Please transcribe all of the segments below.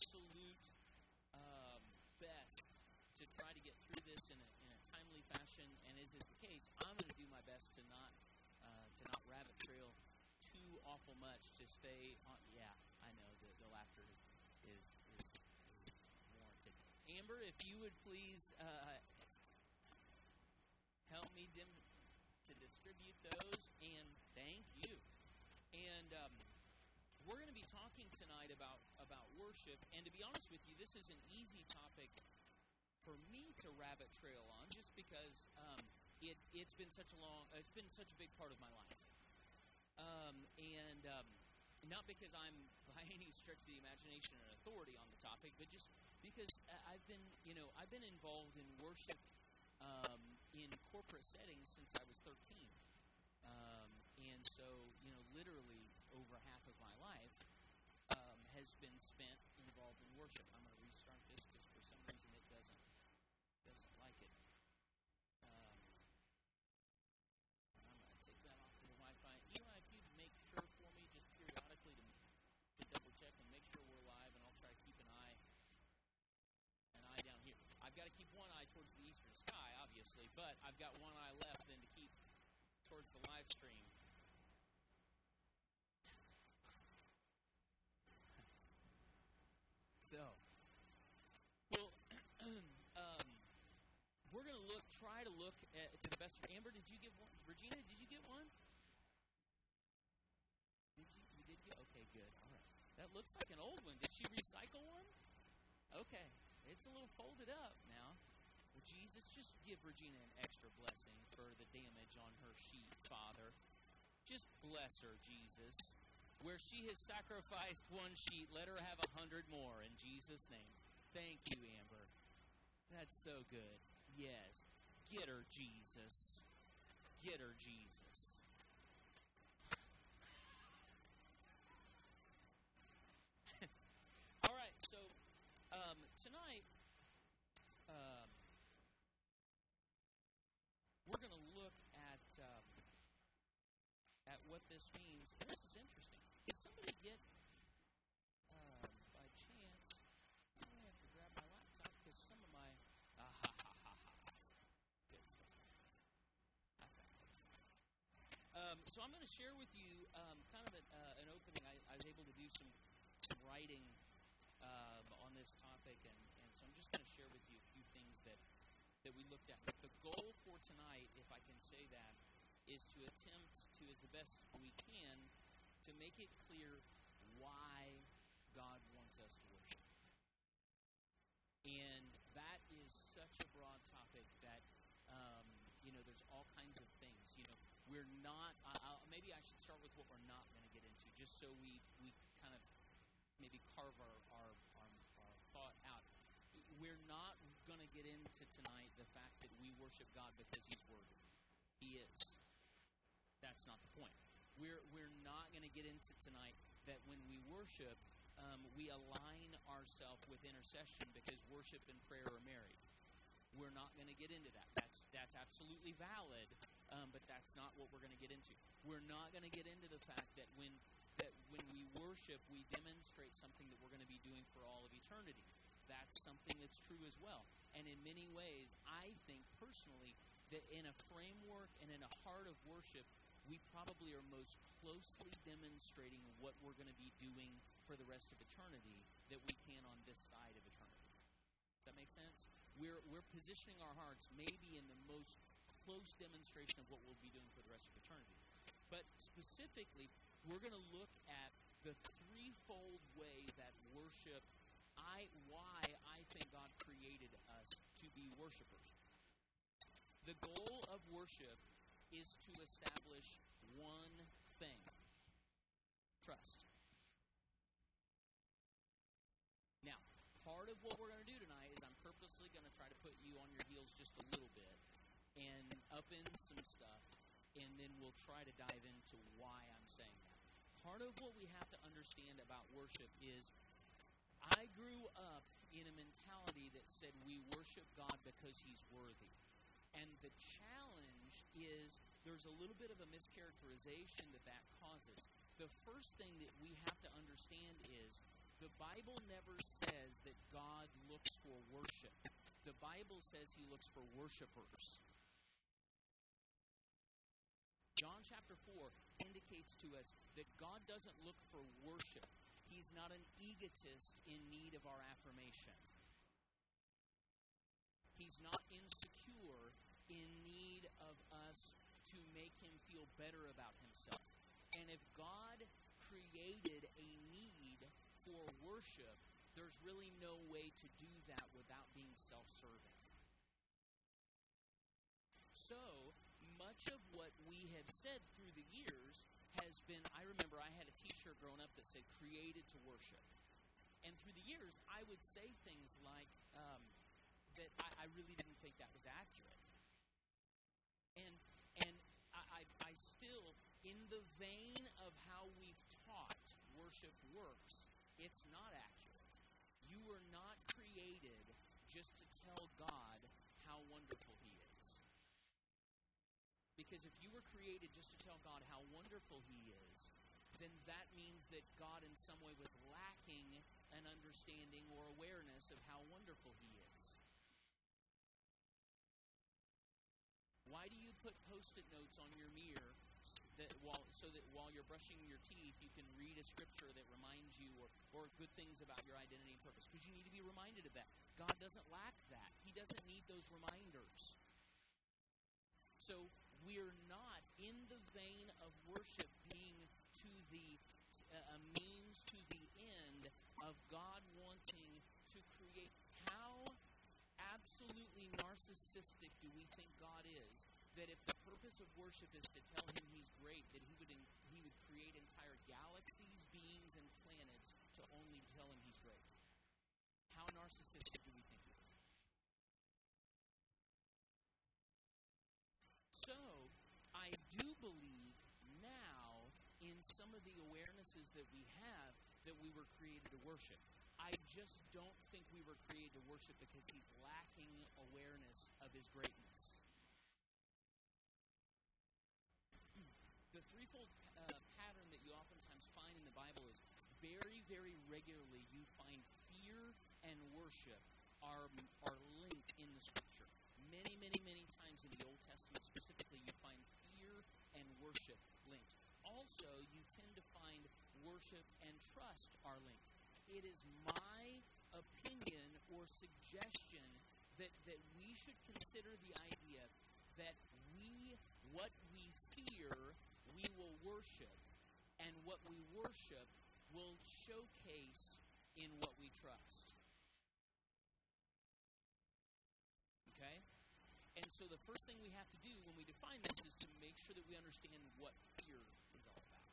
absolute um, best to try to get through this in a, in a timely fashion. And as is the case, I'm going to do my best to not uh, to not rabbit trail too awful much to stay on. Yeah, I know the, the laughter is, is, is, is warranted. Amber, if you would please uh, help me dim- to distribute those, and thank you. And um, we're going to be talking tonight about about worship, and to be honest with you, this is an easy topic for me to rabbit trail on, just because um, it it's been such a long, it's been such a big part of my life, um, and um, not because I'm by any stretch of the imagination an authority on the topic, but just because I've been, you know, I've been involved in worship um, in corporate settings since I was 13. Um, and so, you know, literally over half of my life um, has been spent involved in worship. I'm going to restart this because for some reason it doesn't doesn't like it. Um, I'm going to take that off of the Wi-Fi. Eli, if you'd make sure for me just periodically to, to double check and make sure we're live, and I'll try to keep an eye an eye down here. I've got to keep one eye towards the eastern sky, obviously, but I've got one eye left then to keep towards the live stream. So, well, um, we're going to look, try to look at, to the best. Amber, did you give one? Regina, did you get one? Did you? You did get? Okay, good. All right. That looks like an old one. Did she recycle one? Okay. It's a little folded up now. Well, Jesus, just give Regina an extra blessing for the damage on her sheet, Father. Just bless her, Jesus. Where she has sacrificed one sheet, let her have a hundred more in Jesus' name. Thank you, Amber. That's so good. Yes. Get her, Jesus. Get her, Jesus. All right, so um, tonight um, we're going to look at um, at what this means. And this is interesting. Did somebody get um, by chance? I may have to grab my laptop because some of my ah, ha, ha, ha, ha. good stuff. Um, so I'm going to share with you um, kind of an, uh, an opening. I, I was able to do some some writing um, on this topic, and, and so I'm just going to share with you a few things that that we looked at. But the goal for tonight, if I can say that, is to attempt to, as the best we can, to make it clear why God wants us to worship. And that is such a broad topic that um, you know there's all kinds of things. You know, we're not. Uh, maybe I should start with what we're not going to get into, just so we we kind of maybe carve our our, our, our thought out. We're not going to get into tonight the fact that we worship God because He's worthy. He is. That's not the point. We're we're not going to get into tonight that when we worship, um, we align ourselves with intercession because worship and prayer are married. We're not going to get into that. That's that's absolutely valid, um, but that's not what we're going to get into. We're not going to get into the fact that when that when we worship, we demonstrate something that we're going to be doing for all of eternity. That's something that's true as well. And in many ways, I think personally that in a framework and in a heart of worship, we probably are most closely demonstrating what we're going to be doing for the rest of eternity that we can on this side of eternity. Does that make sense? We're, we're positioning our hearts maybe in the most close demonstration of what we'll be doing for the rest of eternity. But specifically, we're going to look at the threefold way that worship, I why I think God created us to be worshipers. The goal of worship is to establish one thing trust. Now, part of what we're going to do tonight is I'm purposely going to try to put you on your heels just a little bit and up in some stuff, and then we'll try to dive into why I'm saying that. Part of what we have to understand about worship is I grew up in a mentality that said we worship God because He's worthy. And the challenge is there's a little bit of a mischaracterization that that causes. The first thing that we have to understand is the Bible never says that God looks for worship. The Bible says he looks for worshipers. John chapter 4 indicates to us that God doesn't look for worship. He's not an egotist in need of our affirmation. He's not insecure in us to make him feel better about himself. And if God created a need for worship, there's really no way to do that without being self serving. So, much of what we have said through the years has been I remember I had a t shirt growing up that said created to worship. And through the years, I would say things like um, that I, I, really didn't think that was accurate. And, and Still, in the vein of how we've taught worship works, it's not accurate. You were not created just to tell God how wonderful He is. Because if you were created just to tell God how wonderful He is, then that means that God in some way was lacking an understanding or awareness of how wonderful He is. Put post it notes on your mirror that while, so that while you're brushing your teeth, you can read a scripture that reminds you or, or good things about your identity and purpose? Because you need to be reminded of that. God doesn't lack that, He doesn't need those reminders. So we're not in the vein of worship being to the uh, a means to the end of God wanting to create. How absolutely narcissistic do we think God is? That if the purpose of worship is to tell Him He's great, that He would in, He would create entire galaxies, beings, and planets to only tell Him He's great. How narcissistic do we think He is? So, I do believe now in some of the awarenesses that we have that we were created to worship. I just don't think we were created to worship because he's lacking awareness of his greatness. Uh, pattern that you oftentimes find in the Bible is very, very regularly you find fear and worship are, are linked in the Scripture. Many, many, many times in the Old Testament specifically, you find fear and worship linked. Also, you tend to find worship and trust are linked it is my opinion or suggestion that, that we should consider the idea that we, what we fear, we will worship, and what we worship will showcase in what we trust. Okay? And so the first thing we have to do when we define this is to make sure that we understand what fear is all about.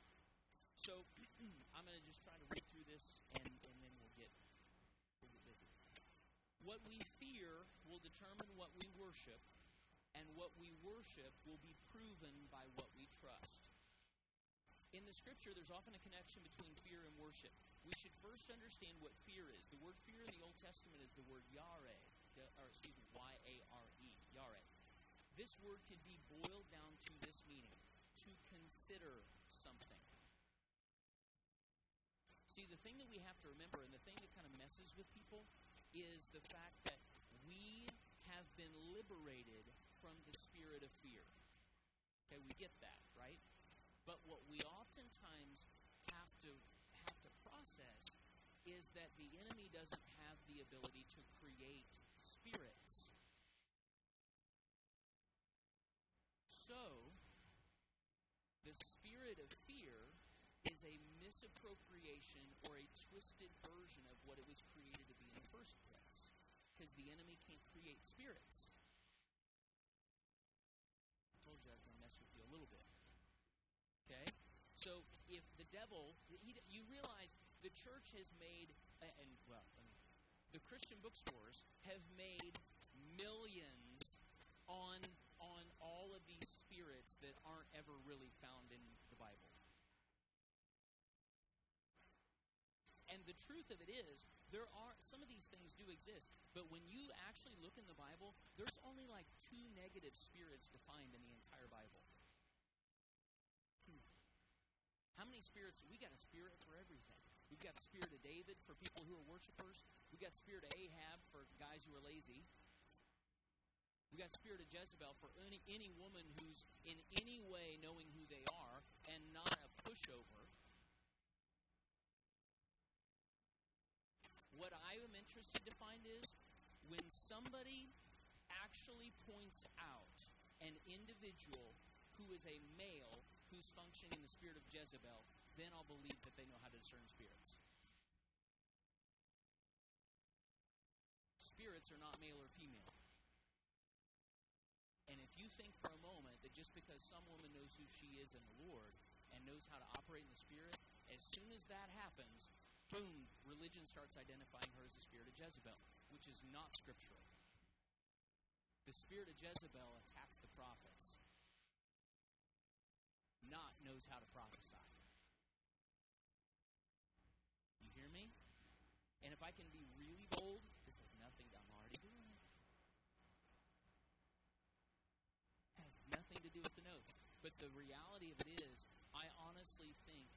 So I'm going to just try to read through this and and then we'll get, we'll get busy. What we fear will determine what we worship, and what we worship will be proven by what we trust. In the scripture, there's often a connection between fear and worship. We should first understand what fear is. The word fear in the Old Testament is the word yare, or excuse me, Y A R E, yare. This word can be boiled down to this meaning to consider something. See, the thing that we have to remember, and the thing that kind of messes with people, is the fact that we have been liberated from the spirit of fear. Okay, we get that, right? But what we oftentimes have to have to process is that the enemy doesn't have the ability to create spirits. So, the spirit of fear is a misappropriation or a twisted version of what it was created to be in the first place. Because the enemy can't create spirits. I told you I was going to mess with you a little bit. Okay? So if the devil, he, you realize the church has made, and well, the Christian bookstores have made millions on on all of these spirits that aren't ever really found in the Bible. And the truth of it is, there are some of these things do exist, but when you actually look in the Bible, there's only like two negative spirits defined in the entire Bible. How many spirits? We got a spirit for everything. We've got the spirit of David for people who are worshipers. We've got the spirit of Ahab for guys who are lazy. We got spirit of Jezebel for any, any woman who's in any way knowing who they are and not a pushover. What I am interested to find is when somebody actually points out an individual who is a male who's functioning in the spirit of Jezebel, then I'll believe that they know how to discern spirits. Spirits are not male or female. And if you think for a moment that just because some woman knows who she is in the Lord and knows how to operate in the Spirit, as soon as that happens, boom, religion starts identifying her as the spirit of Jezebel, which is not scriptural. The spirit of Jezebel attacks the prophets, knows how to prophesy. You hear me? And if I can be really bold, this has nothing I'm already doing it. Has nothing to do with the notes. But the reality of it is, I honestly think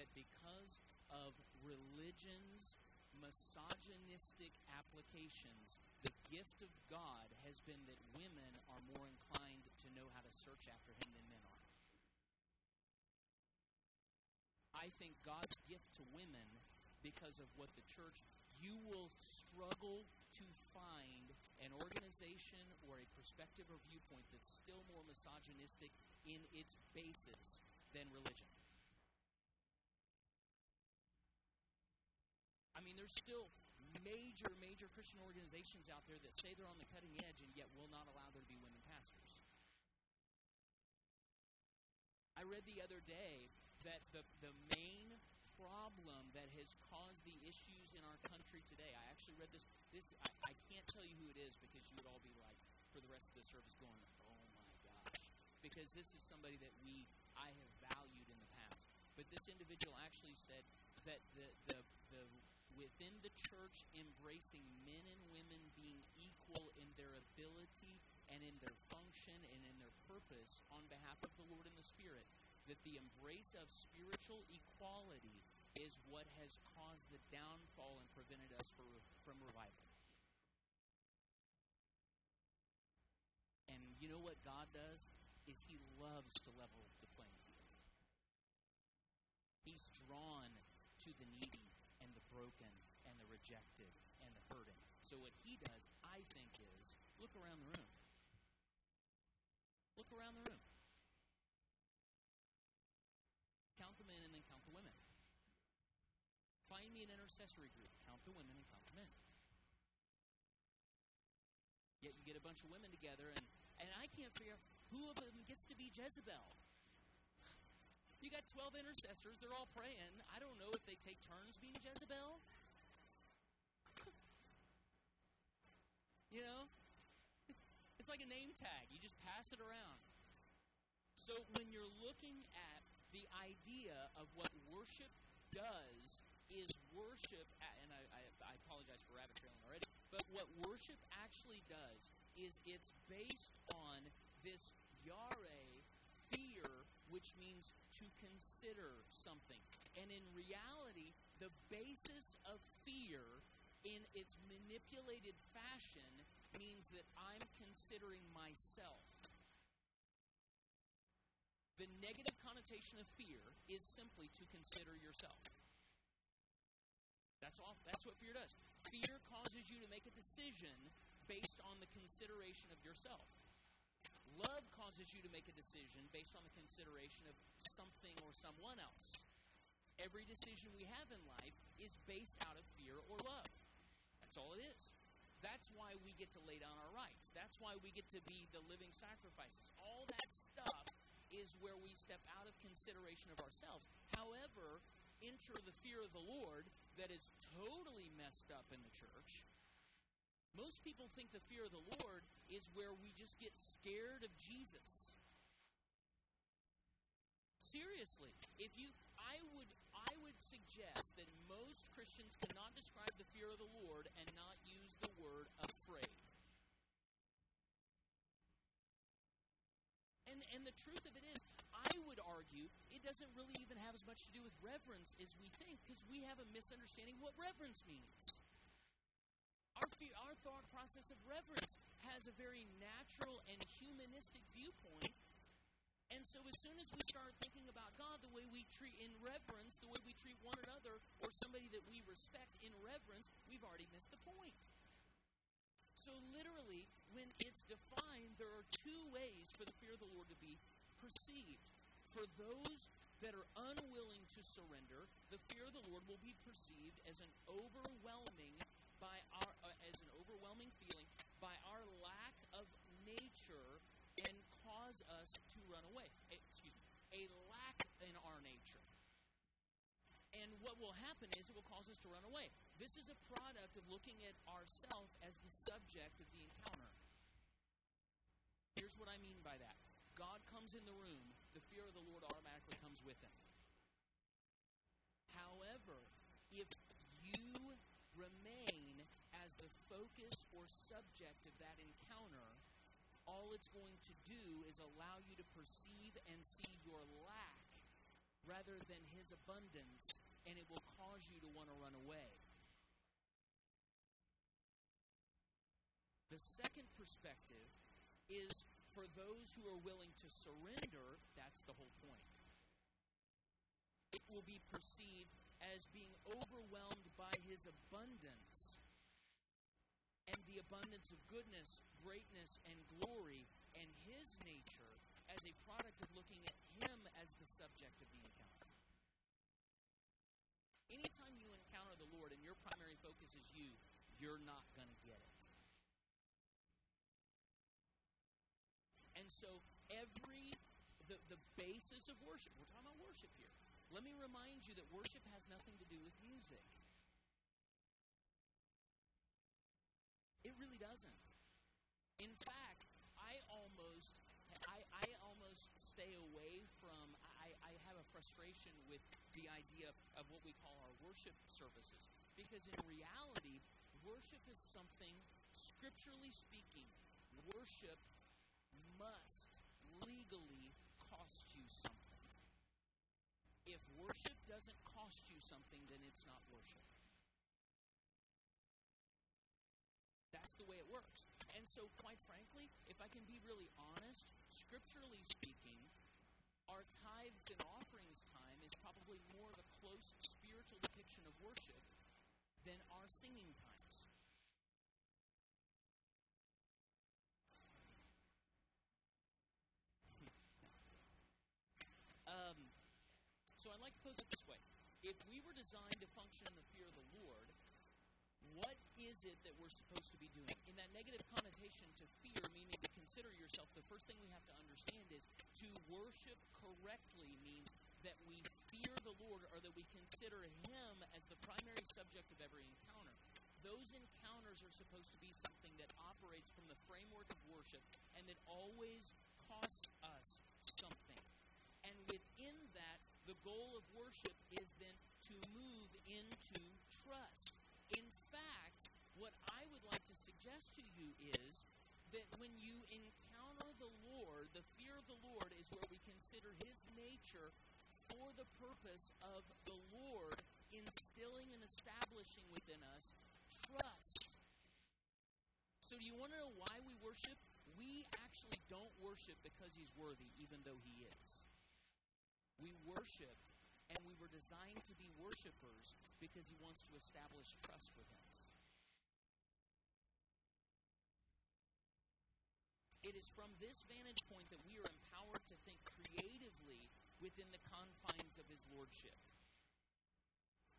that because of religion's misogynistic applications, the gift of God has been that women are more inclined to know how to search after Him than men are. I think God's gift to women, because of what the church, you will struggle to find an organization or a perspective or viewpoint that's still more misogynistic in its basis than religion. I mean, there's still major, major Christian organizations out there that say they're on the cutting edge and yet will not allow there to be women pastors. I read the other day that the, the main problem that has caused the issues in our country today, I actually read this, this I, I can't tell you who it is because you would all be like, for the rest of the service, going, oh my gosh. Because this is somebody that we, I have valued in the past. But this individual actually said that the, the, the within the church embracing men and women being equal in their ability and in their function and in their purpose on behalf of the Lord and the Spirit, that the embrace of spiritual equality is what has caused the downfall and prevented us for, from revival. And you know what God does? Is He loves to level the playing field. He's drawn to the needy and the broken and the rejected and the hurting. So what he does, I think, is look around the room. Look around the room. Count the men and then count the women. Find me an intercessory group. Count the women and count the men. Yet you get a bunch of women together, and, and I can't figure out who of them gets to be Jezebel. You got 12 intercessors, they're all praying. I don't know if they take turns being Jezebel. you know? It's like a name tag. You just pass it around. So when you're looking at the idea of what worship does is worship, and I, I, I apologize for rabbit trailing already, but what worship actually does is it's based on this yare fear, which means to consider something. And in reality, the basis of fear in its manipulated fashion means that I'm considering myself. The negative connotation of fear is simply to consider yourself. That's that's what fear does. Fear causes you to make a decision based on the consideration of yourself. Love causes you to make a decision based on the consideration of something or someone else. Every decision we have in life is based out of fear or love. That's all it is. That's why we get to lay down our rights. That's why we get to be the living sacrifices. All that stuff is where we step out of consideration of ourselves. However, enter the fear of the Lord that is totally messed up in the church most people think the fear of the Lord is where we just get scared of Jesus. Seriously, if you I would I would suggest that most Christians cannot describe the fear of the Lord and not use the word afraid. And and the truth of it is, I would argue it doesn't really even have as much to do with reverence as we think because we have a misunderstanding what reverence means. Our fear, our thought process of reverence has a very natural and humanistic viewpoint. And so, as soon as we start thinking about God the way we treat in reverence, the way we treat one another or somebody that we respect in reverence, we've already missed the point. So, literally, when it's defined, there are two ways for the fear of the Lord to be perceived. For those that are unwilling to surrender, the fear of the Lord will be perceived as an overwhelming by our uh, as an overwhelming feeling by our lack of nature and cause us to run away. A, excuse me, a lack in our nature. And what will happen is it will cause us to run away. This is a product of looking at ourselves as the subject of the encounter. Here's what I mean by that. God comes in the room, the fear of the Lord automatically comes with him. However, if you remain as the focus or subject of that encounter, all it's going to do is allow you to perceive and see your lack rather than his abundance, and it will cause you to want to run away. The second perspective is for those who are willing to surrender, that's the whole point. It will be perceived as being overwhelmed by his abundance and the abundance of goodness, greatness, and glory, and his nature as a product of looking at him as the subject of the encounter. Anytime you encounter the Lord and your primary focus is you, you're not going to get it. And so every the, the basis of worship, we're talking about worship here. Let me remind you that worship has nothing to do with music. It really doesn't. In fact, I almost I, I almost stay away from I, I have a frustration with the idea of what we call our worship services. Because in reality, worship is something, scripturally speaking, worship must legally cost you something. If worship doesn't cost you something, then it's not worship. That's the way it works. And so, quite frankly, if I can be really honest, scripturally speaking, our tithes and offerings time is probably more of a close spiritual depiction of worship than our singing time. So I'd like to pose it this way. If we were designed to function in the fear of the Lord, what is it that we're supposed to be doing? In that negative connotation to fear, meaning to consider yourself, the first thing we have to understand is to worship correctly means that we fear the Lord or that we consider Him as the primary subject of every encounter. Those encounters are supposed to be something that operates from the framework of worship and that always costs us something. And within the goal of worship is then to move into trust. In fact, what I would like to suggest to you is that when you encounter the Lord, the fear of the Lord is where we consider his nature for the purpose of the Lord instilling and establishing within us trust. So, do you want to know why we worship? We actually don't worship because he's worthy, even though he is. We worship, and we were designed to be worshipers because He wants to establish trust with us. It is from this vantage point that we are empowered to think creatively within the confines of His Lordship.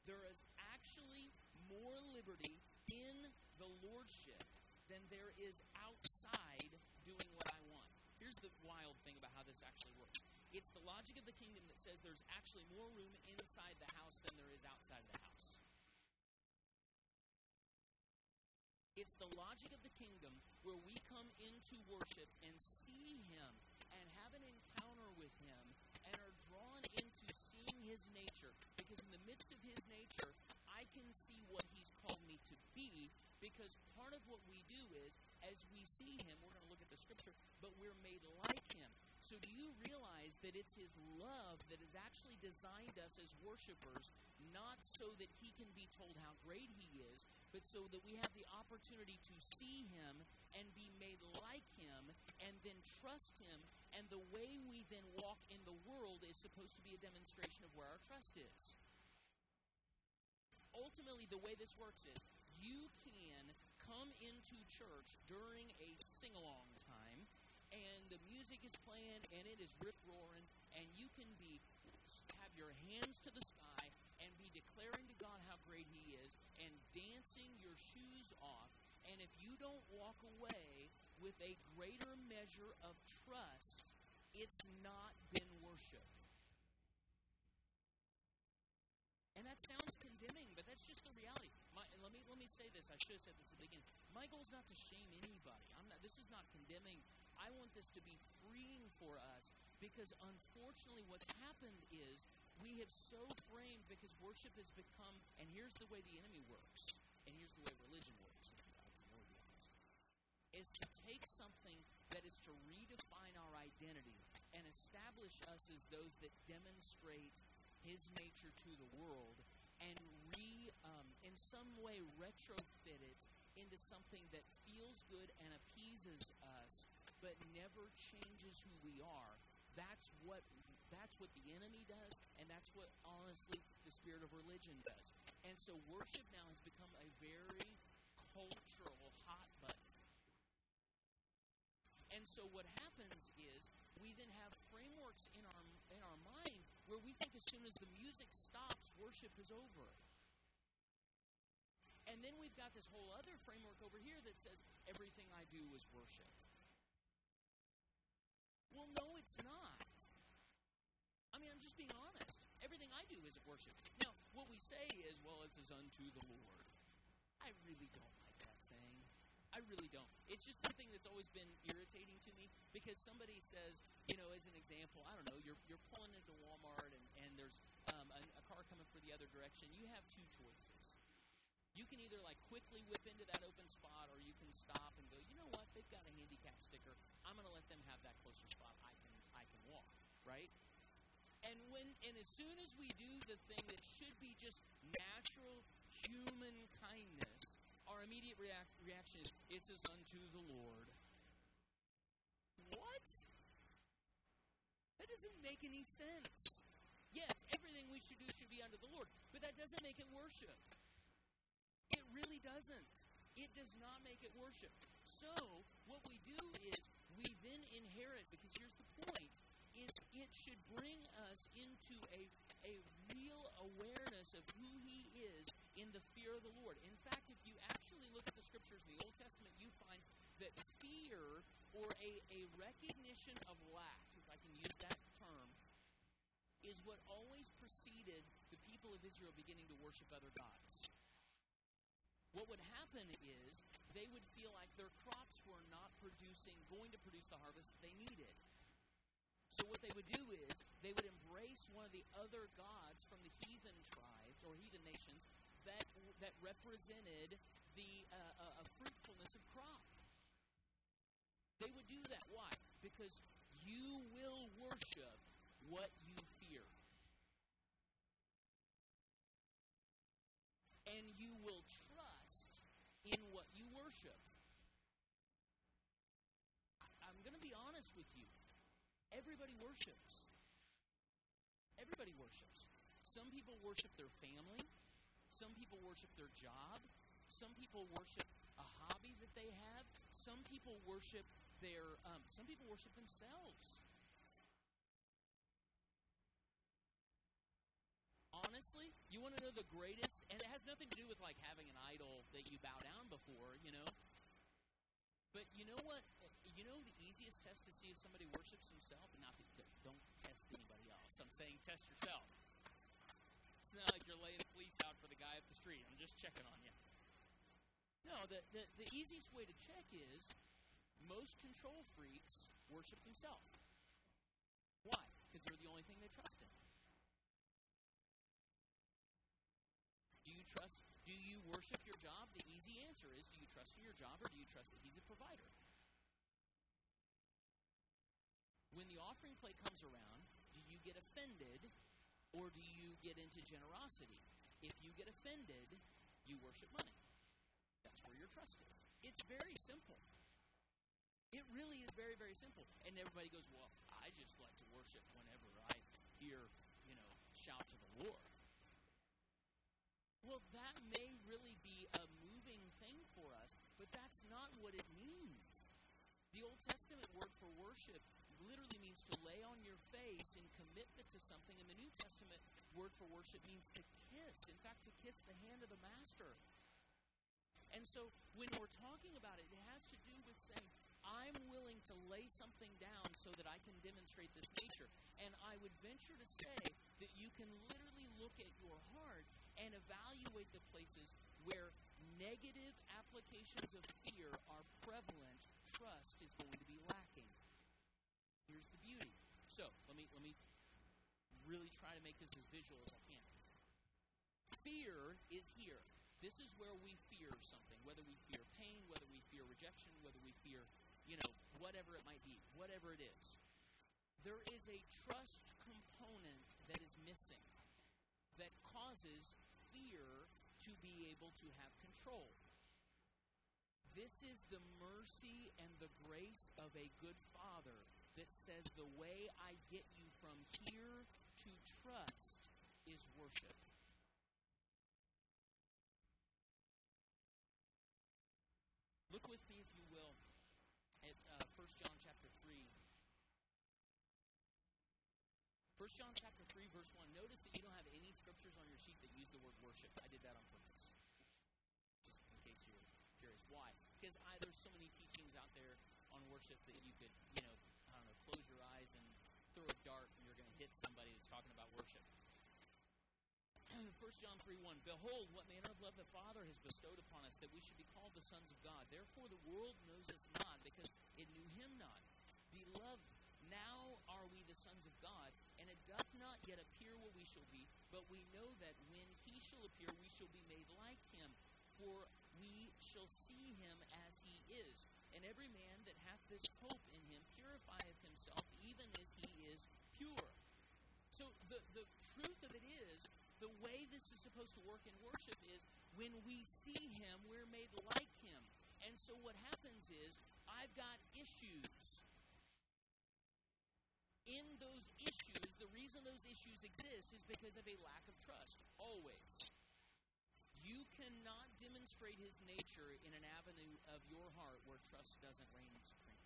There is actually more liberty in the Lordship than there is outside doing what I want. Here's the wild thing about how this actually works it's the logic of the kingdom that says there's actually more room inside the house than there is outside the house. It's the logic of the kingdom where we come into worship and see Him and have an encounter with Him and are drawn into seeing His nature. Because in the midst of His nature, I can see what He's called me to be. Because part of what we do is, as we see Him, we're going to look at the scripture, but we're made like Him. So, do you realize that it's His love that has actually designed us as worshipers, not so that He can be told how great He is, but so that we have the opportunity to see Him and be made like Him and then trust Him. And the way we then walk in the world is supposed to be a demonstration of where our trust is. Ultimately, the way this works is you come into church during a sing along time and the music is playing and it is rip roaring, and you can be have your hands to the sky and be declaring to God how great He is and dancing your shoes off. And if you don't walk away with a greater measure of trust, it's not been worship. And that sounds condemning, that's just the reality. My, let me let me say this. I should have said this at the beginning. My goal is not to shame anybody. I'm not. This is not condemning. I want this to be freeing for us because unfortunately, what's happened is we have so framed because worship has become. And here's the way the enemy works, and here's the way religion works. Is to take something that is to redefine our identity and establish us as those that demonstrate His nature to the world, and in some way, retrofit it into something that feels good and appeases us but never changes who we are. That's what that's what the enemy does, and that's what honestly the spirit of religion does. And so worship now has become a very cultural hot button. And so what happens is we then have frameworks in our in our mind where we think as soon as the music stops, worship is over. Then we've got this whole other framework over here that says everything I do is worship. Well, no, it's not. I mean, I'm just being honest. Everything I do isn't worship. Now, what we say is, well, it's as unto the Lord. I really don't like that saying. I really don't. It's just something that's always been irritating to me because somebody says, you know, as an example, I don't know, you're, you're pulling into Walmart and, and there's um, a, a car coming for the other direction. You have two choices. You can either like quickly whip into that open spot or you can stop and go, you know what, they've got a handicap sticker. I'm going to let them have that closer spot. I can I can walk, right? And when and as soon as we do the thing that should be just natural human kindness, our immediate react, reaction is it's as unto the Lord. What? That doesn't make any sense. Yes, everything we should do should be unto the Lord, but that doesn't make it worship. Really doesn't. It does not make it worship. So, what we do is we then inherit, because here's the point, is it should bring us into a, a real awareness of who he is in the fear of the Lord. In fact, if you actually look at the scriptures in the Old Testament, you find that fear or a, a recognition of lack, if I can use that term, is what always preceded the people of Israel beginning to worship other gods what would happen is they would feel like their crops were not producing, going to produce the harvest they needed. So what they would do is they would embrace one of the other gods from the heathen tribes or heathen nations that that represented the uh, uh, fruitfulness of crop. They would do that. Why? Because you will worship what you fear. And you will in what you worship. I'm going to be honest with you. Everybody worships. Everybody worships. Some people worship their family. Some people worship their job. Some people worship a hobby that they have. Some people worship their. Um, some people worship themselves. honestly, you want to know the greatest, and it has nothing to do with like having an idol that you bow down before, you know. But you know what? You know the easiest test to see if somebody worships himself, and not don't test anybody else. I'm saying test yourself. It's not like you're laying a fleece out for the guy up the street. I'm just checking on you. No, the, the, the easiest way to check is most control freaks worship themselves. Why? Because they're the only thing they trust in. Do you trust? Do you worship your job? The easy answer is do you trust your job or do you trust that He's a provider? When the offering plate comes around, do you get offended Or do you get into generosity? If you get offended, you worship money. That's where your trust is. It's very simple. It really is very, very simple. And everybody goes, Well, I just like to worship whenever I hear, you know, shouts of the Lord. Well, that may really be a moving thing for us, but that's not what it means. The Old Testament word for worship literally means to lay on your face in commitment to something, and the New Testament word for worship means to kiss. In fact, to kiss the hand of the master. And so when we're talking about it, it has to do with saying, I'm willing to lay something down so that I can demonstrate this nature. And I would venture to say that you can literally look at your heart and evaluate the places where negative applications of fear are prevalent, trust is going to be lacking. Here's the beauty. So let me let me really try to make this as visual as I can. Fear is here. This is where we fear something, whether we fear pain, whether we fear rejection, whether we fear, you know, whatever it might be, whatever it is. There is a trust component that is missing that causes fear to be able to have control. This is the mercy and the grace of a good father that says the way I get you from here to trust is worship. Look with me, if you will, at uh, 1 John chapter 3. 1 John chapter 3, verse 1. Notice that you don't have any scriptures on your sheet that use the word worship. I did that on purpose. Just in case you're curious. Why? Because I, there's so many teachings out there on worship that you could, you know, know, close your eyes and throw a dart and you're going to hit somebody that's talking about worship. 1 John 3 1 Behold, what manner of love the Father has bestowed upon us, that we should be called the sons of God. Therefore, the world knows us not, because it knew him not. Beloved, now are we the sons of God, and it doth not yet appear what we shall be, but we know that when he shall appear, we shall be made like him, for we shall see him as he is. And every man that hath this hope himself, even as he is pure. So the, the truth of it is, the way this is supposed to work in worship is when we see him, we're made like him. And so what happens is, I've got issues in those issues, the reason those issues exist is because of a lack of trust, always. You cannot demonstrate his nature in an avenue of your heart where trust doesn't reign supreme.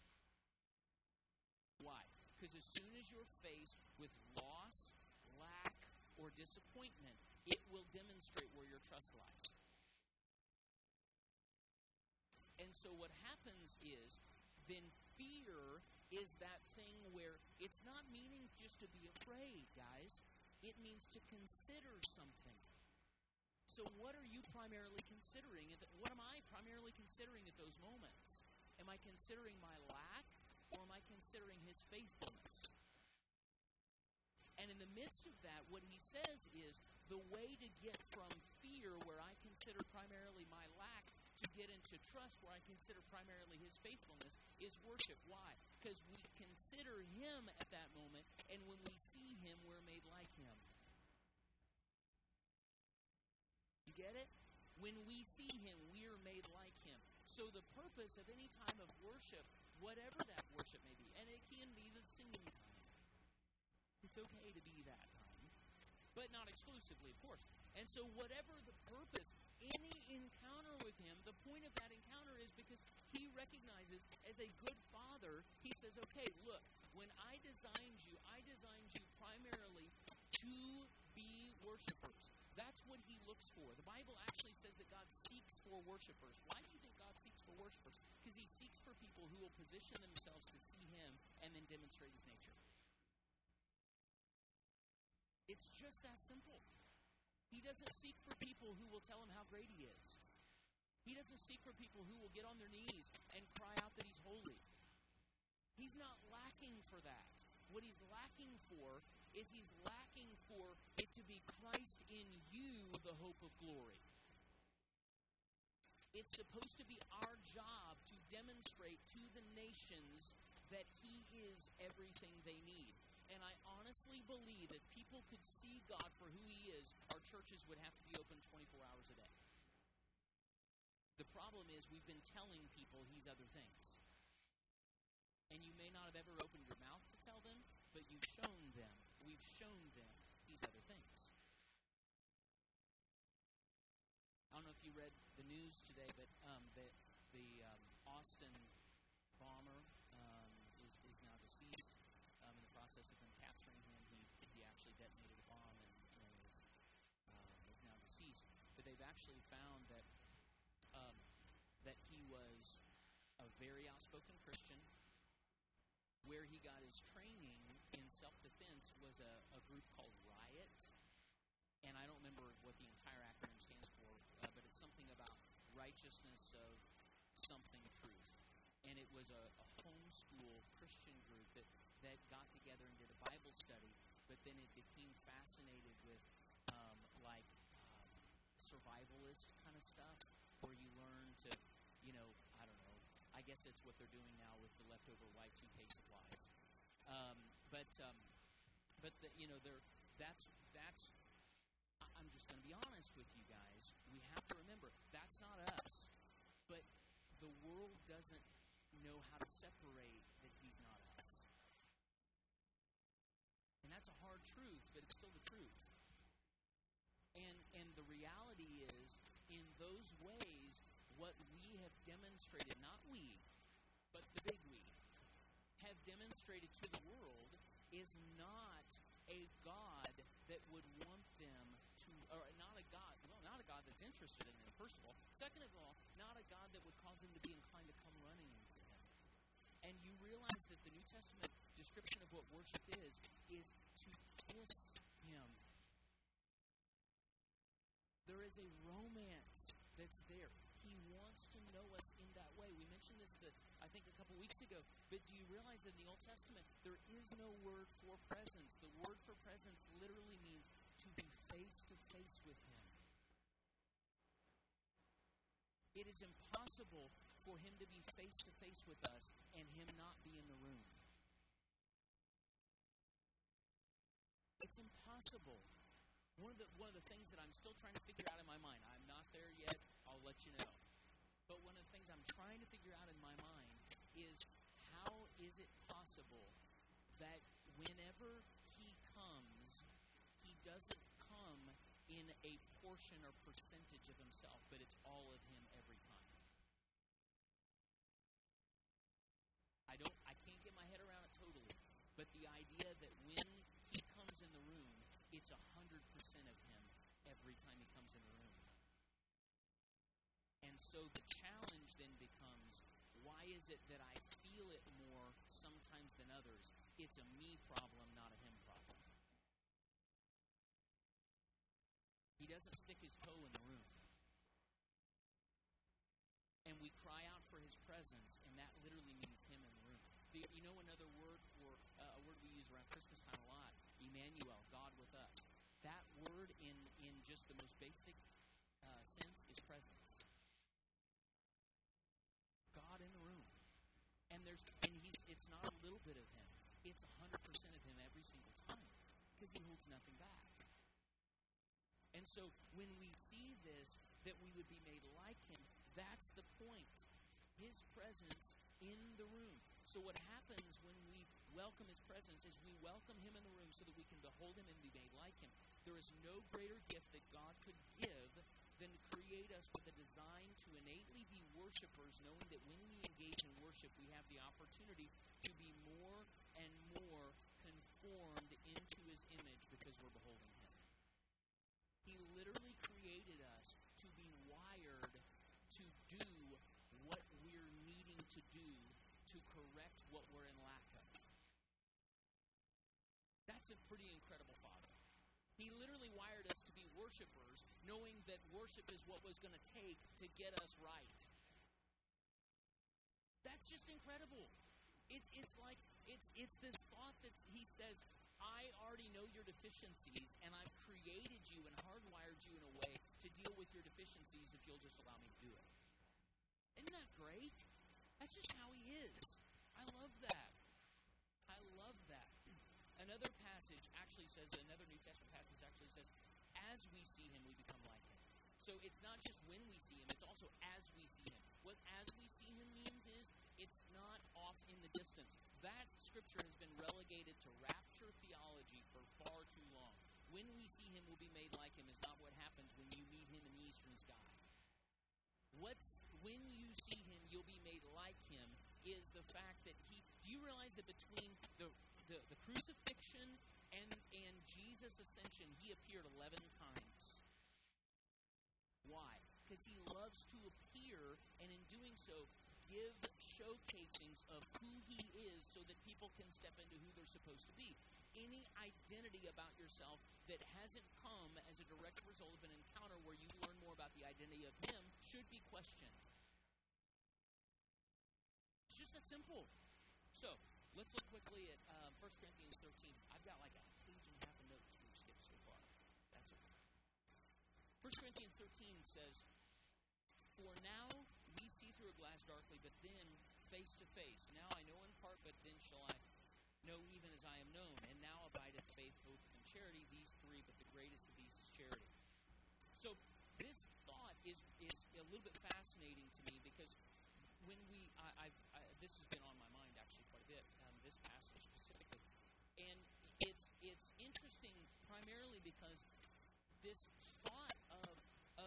Because as soon as you're faced with loss, lack, or disappointment, it will demonstrate where your trust lies. And so what happens is then fear is that thing where it's not meaning just to be afraid, guys. It means to consider something. So, what are you primarily considering? What am I primarily considering at those moments? Am I considering my lack or am I considering his faithfulness? And in the midst of that, what he says is the way to get from fear, where I consider primarily my lack, to get into trust, where I consider primarily his faithfulness, is worship. Why? Because we consider him at that moment, and when we see him, we're made like him. You get it? When we see him, we're made like him. So the purpose of any time of worship, whatever that worship may be, and it can be the singing time. It's okay to be that time, but not exclusively, of course. And so, whatever the purpose, any encounter with him, the point of that encounter is because he recognizes as a good father, he says, okay, look, when I designed you, I designed you primarily to be worshipers. That's what he looks for. The Bible actually says that God seeks for worshipers. Why do you think for worshipers? Because he seeks for people who will position themselves to see him and then demonstrate his nature. It's just that simple. He doesn't seek for people who will tell him how great he is. He doesn't seek for people who will get on their knees and cry out that he's holy. He's not lacking for that. What he's lacking for is he's lacking for it to be Christ in you, the hope of glory. It's supposed to be our job to demonstrate to the nations that he is everything they need. And I honestly believe that people could see God for who He is, our churches would have to be open 24 hours a day. The problem is we've been telling people He's other things. And you may not have ever opened your mouth to tell them, but you've shown them, we've shown them these other things. I don't know if you read the news today, but um, the, the um, Austin bomber um, is, is now deceased. Um, in the process of them capturing him, he, he actually detonated a bomb and know, is, uh, is now deceased. But they've actually found that um, that he was a very outspoken Christian. Where he got his training in self defense was a, a group called Riot. And I don't remember what the entire acronym stands for, uh, but it's something about righteousness of something truth. And it was a, a homeschool Christian group that, that got together and did a Bible study, but then it became fascinated with um, like um, survivalist kind of stuff, where you learn to, you know, I don't know. I guess it's what they're doing now with the leftover Y2K supplies. Um, but um, but the, you know, they're, that's that's. Just going to be honest with you guys. We have to remember that's not us, but the world doesn't know how to separate that he's not us. And that's a hard truth, but it's still the truth. And and the reality is in those ways what we have demonstrated, not we, but the big we, have demonstrated to the world is not a God that would want them to, or not a God, well, not a God that's interested in them, first of all. Second of all, not a God that would cause them to be inclined to come running into Him. And you realize that the New Testament description of what worship is, is to kiss Him. There is a romance that's there. He wants to know us in that way. We mentioned this, the, I think, a couple weeks ago. But do you realize that in the Old Testament, there is no word for presence? The word for presence literally means to be face to face with Him. It is impossible for Him to be face to face with us and Him not be in the room. It's impossible. One of the one of the things that I'm still trying to figure out in my mind, I'm not there yet, I'll let you know. But one of the things I'm trying to figure out in my mind is how is it possible that whenever he comes, he doesn't in a portion or percentage of himself, but it's all of him every time. I don't I can't get my head around it totally, but the idea that when he comes in the room, it's a hundred percent of him every time he comes in the room. And so the challenge then becomes why is it that I feel it more sometimes than others? It's a me problem, not a him doesn't stick his toe in the room. And we cry out for his presence, and that literally means him in the room. The, you know another word for uh, a word we use around Christmas time a lot, Emmanuel, God with us. That word in in just the most basic uh, sense is presence. God in the room, and there's and he's it's not a little bit of him; it's hundred percent of him every single time because he holds nothing back. And so when we see this, that we would be made like him, that's the point. His presence in the room. So what happens when we welcome his presence is we welcome him in the room so that we can behold him and be made like him. There is no greater gift that God could give than to create us with a design to innately be worshipers, knowing that when we engage in worship, we have the opportunity to be more and more conformed into his image because we're beholding him. He literally created us to be wired to do what we're needing to do to correct what we're in lack of. That's a pretty incredible Father. He literally wired us to be worshipers, knowing that worship is what was going to take to get us right. That's just incredible. It's it's like it's it's this thought that he says, I already know your deficiencies, and I've created you and hardwired you in a way to deal with your deficiencies if you'll just allow me to do it. Isn't that great? That's just how he is. I love that. I love that. Another passage actually says, another New Testament passage actually says, as we see him, we become like him. So it's not just when we see him, it's also as we see him. What as we see him means is it's not off in the distance. That scripture has been relegated to rapture theology for far too long. When we see him, we'll be made like him is not what happens when you meet him in the eastern sky. What's when you see him, you'll be made like him is the fact that he do you realize that between the the, the crucifixion and, and Jesus' ascension, he appeared 11 times. Why? Because he loves to appear, and in doing so, give showcasings of who he is so that people can step into who they're supposed to be. Any identity about yourself that hasn't come as a direct result of an encounter where you learn more about the identity of him should be questioned. It's just that simple. So, let's look quickly at um, 1 Corinthians 13. I've got like a page and a half of notes we've skipped so far. That's okay. 1 Corinthians 13 says, For now we see through a glass darkly, but then face to face. Now I know in part, but then shall I know even as I am known. And now abideth faith, hope, and charity, these three, but the greatest of these is charity. So this thought is, is a little bit fascinating to me because when we, I, have this has been on my mind actually quite a bit, um, this passage specifically. And it's, it's interesting primarily because this thought of,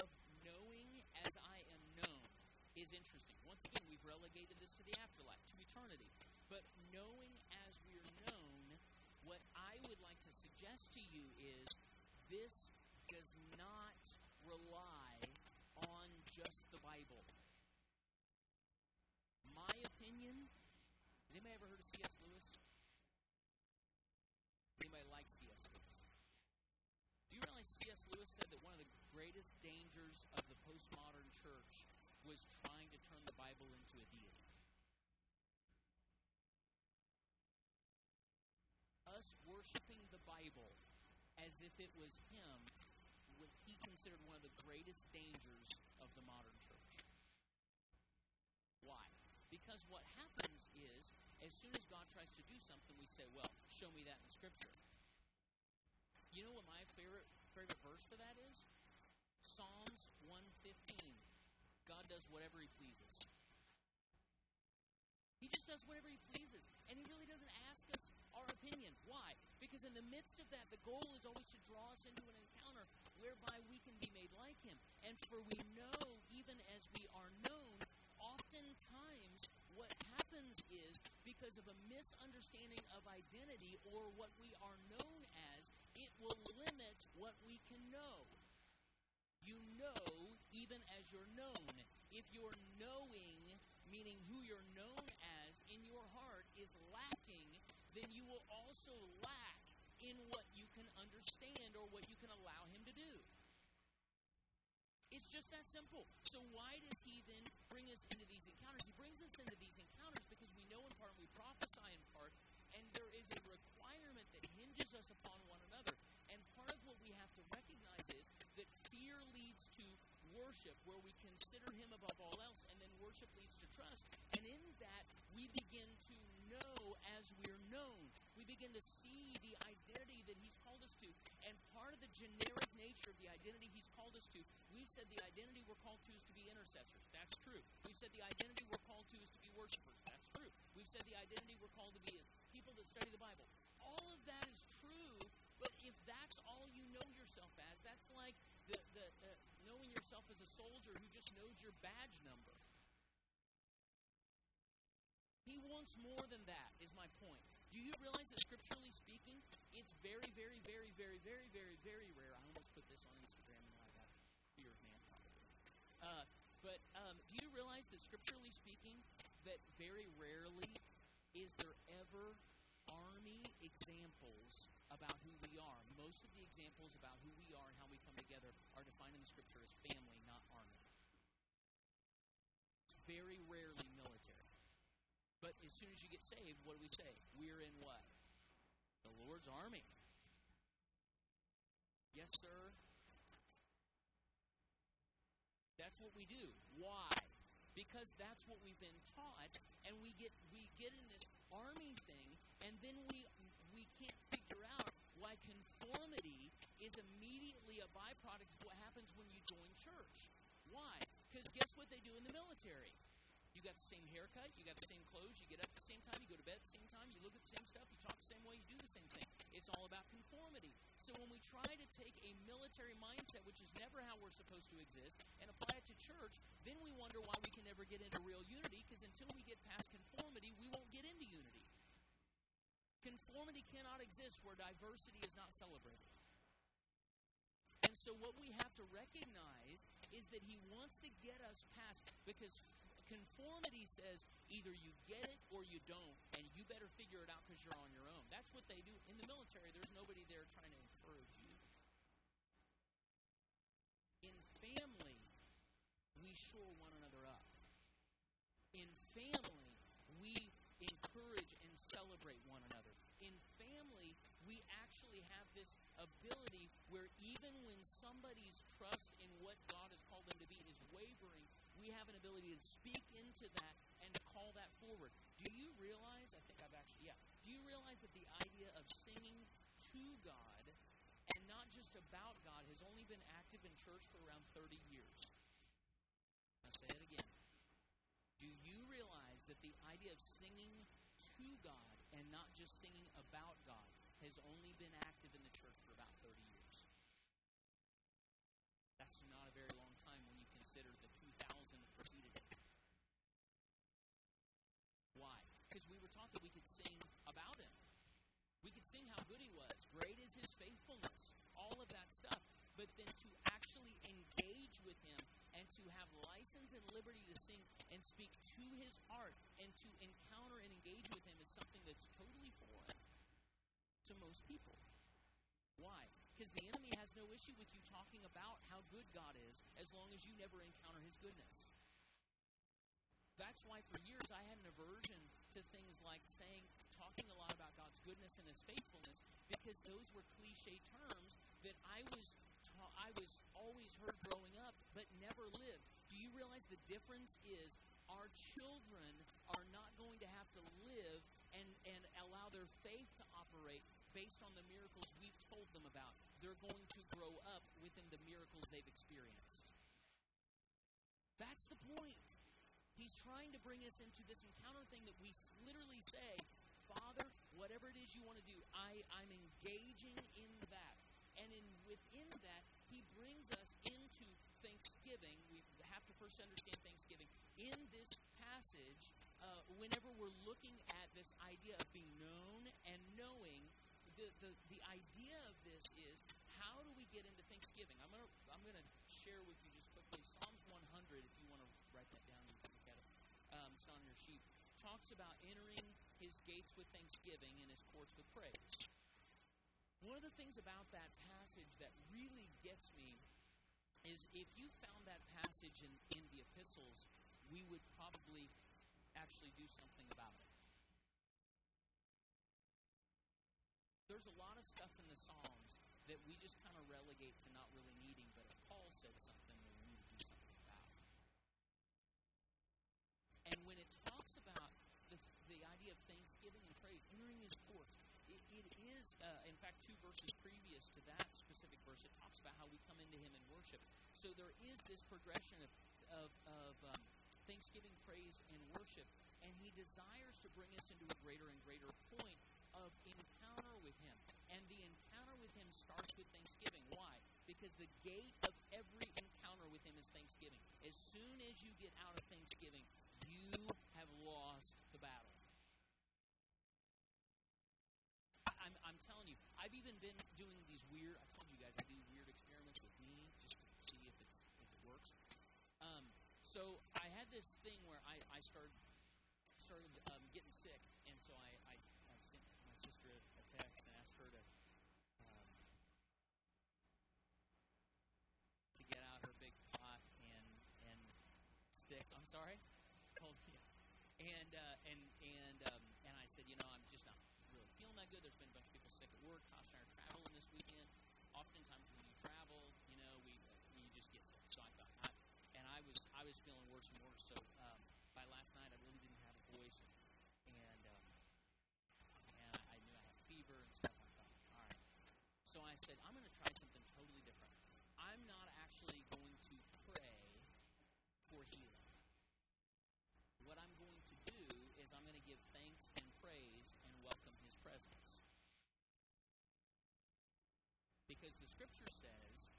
of knowing as I am known is interesting. Once again, we've relegated this to the afterlife, to eternity. But knowing as we're known, what I would like to suggest to you is this does not rely on just the Bible. My opinion, has anybody ever heard of C.S. Lewis? Anybody like C.S. Lewis? Do you realize C.S. Lewis said that one of the greatest dangers of the postmodern church was trying to turn the Bible into a deity? Us worshiping the Bible as if it was Him, what he considered one of the greatest dangers of the modern church. Why? Because what happens is, as soon as God tries to do something, we say, well, show me that in Scripture. You know what my favorite, favorite verse for that is? Psalms 115. God does whatever he pleases. He just does whatever he pleases. And he really doesn't ask us our opinion. Why? Because in the midst of that, the goal is always to draw us into an encounter whereby we can be made like him. And for we know, even as we are known, oftentimes what happens is because of a misunderstanding of identity or what we are known will limit what we can know. You know even as you're known. If your knowing, meaning who you're known as, in your heart is lacking, then you will also lack in what you can understand or what you can allow Him to do. It's just that simple. So, why does He then bring us into these encounters? He brings us into these encounters because we know in part, we prophesy in part, and there is a requirement that hinges us upon one another. And part of what we have to recognize is that fear leads to worship, where we consider Him above all else, and then worship leads to trust. And in that, we begin to know as we're known. We begin to see the identity that He's called us to. And part of the generic nature of the identity He's called us to, we've said the identity we're called to is to be intercessors. That's true. We've said the identity we're called to is to be worshipers. That's true. We've said the identity we're called to be is people that study the Bible. All of that is true, but if that's all you know yourself as, that's like the, the, the knowing yourself as a soldier who just knows your badge number. He wants more than that, is my point. Do you realize that scripturally speaking, it's very, very, very, very, very, very, very rare. I almost put this on Instagram and I got fear of man probably. Uh, but um, do you realize that scripturally speaking, that very rarely is there ever army examples about who we are. Most of the examples about who we are and how we come together are defined in the scripture as family, not army. It's very rarely military. But as soon as you get saved, what do we say? We're in what? The Lord's army. Yes, sir. That's what we do. Why? Because that's what we've been taught, and we get we get in this army thing, and then we we can't figure out why conformity is immediately a byproduct of what happens when you join church. Why? Because guess what they do in the military? You got the same haircut, you got the same clothes, you get up at the same time, you go to bed at the same time, you look at the same stuff, you talk the same way, you do the same thing. It's all about conformity. So when we try to take a military mindset, which is never how we're supposed to exist, and apply it to church, then we wonder why we can never get into real unity, because until we get past conformity, we won't get into unity. Conformity cannot exist where diversity is not celebrated. And so, what we have to recognize is that he wants to get us past, because conformity says either you get it or you don't, and you better figure it out because you're on your own. That's what they do. In the military, there's nobody there trying to encourage you. In family, we shore one another up. In family, we encourage and celebrate one another. In family, we actually have this ability where even when somebody's trust in what God has called them to be is wavering, we have an ability to speak into that and to call that forward. Do you realize? I think I've actually, yeah. Do you realize that the idea of singing to God and not just about God has only been active in church for around 30 years? I'll say it again. Do you realize that the idea of singing to God and not just singing about God has only been active in the church for about 30 years? That's not a very long time when you consider the 2000 preceded it. Why? Because we were taught that we could sing about Him. We could sing how good He was. Great is His faithfulness. All of that stuff. But then to actually engage with Him and to have license and liberty to sing and speak to His heart and to encounter and engage with Him is something that's totally foreign to most people. Why? Because the enemy has no issue with you talking about how good God is as long as you never encounter his goodness. That's why for years I had an aversion to things like saying, talking a lot about God's goodness and his faithfulness because those were cliche terms that I was ta- I was always heard growing up but never lived. Do you realize the difference is our children are not going to have to live and, and allow their faith to operate based on the miracles we've told them about. They're going to grow up within the miracles they've experienced. That's the point. He's trying to bring us into this encounter thing that we literally say, Father, whatever it is you want to do, I, I'm engaging in that. And in within that, he brings us into Thanksgiving. We have to first understand Thanksgiving. In this passage, uh, whenever we're looking at this idea of being known and knowing, the, the, the idea of this is how do we get into Thanksgiving? I'm gonna I'm gonna share with you just quickly Psalms 100. If you want to write that down, you can look at it. On your sheep, Talks about entering his gates with thanksgiving and his courts with praise. One of the things about that passage that really gets me is if you found that passage in, in the epistles, we would probably actually do something about it. There's a lot of stuff in the Psalms that we just kind of relegate to not really needing, but if Paul said something, then we need to do something about it. And when it talks about the, the idea of thanksgiving and his courts, it, it is, uh, in fact, two verses previous to that specific verse, it talks about how we come into him in worship. So there is this progression of, of, of um, thanksgiving, praise, and worship, and he desires to bring us into a greater and greater point of encounter with Him. And the encounter with Him starts with thanksgiving. Why? Because the gate of every encounter with Him is thanksgiving. As soon as you get out of thanksgiving, you have lost the battle. I, I'm, I'm telling you, I've even been doing these weird, I told you guys I do weird experiments with me just to see if, it's, if it works. Um, so I had this thing where I, I started started um, getting sick, and so I, I, I sent my sister a, a text and asked her to um, to get out her big pot and and stick. I'm sorry. And uh, and and um, and I said, you know, I'm not good. There's been a bunch of people sick at work. Tosh and I are traveling this weekend. Oftentimes when you travel, you know, we you just get sick. So I thought, I, and I was I was feeling worse and worse. So um, by last night, I really didn't have a voice, and and, um, and I, I knew I had fever and stuff. I thought, all right, So I said, I'm going to try something totally different. I'm not actually going to pray for healing. What I'm going to do is I'm going to give thanks and praise and presence. Because the scripture says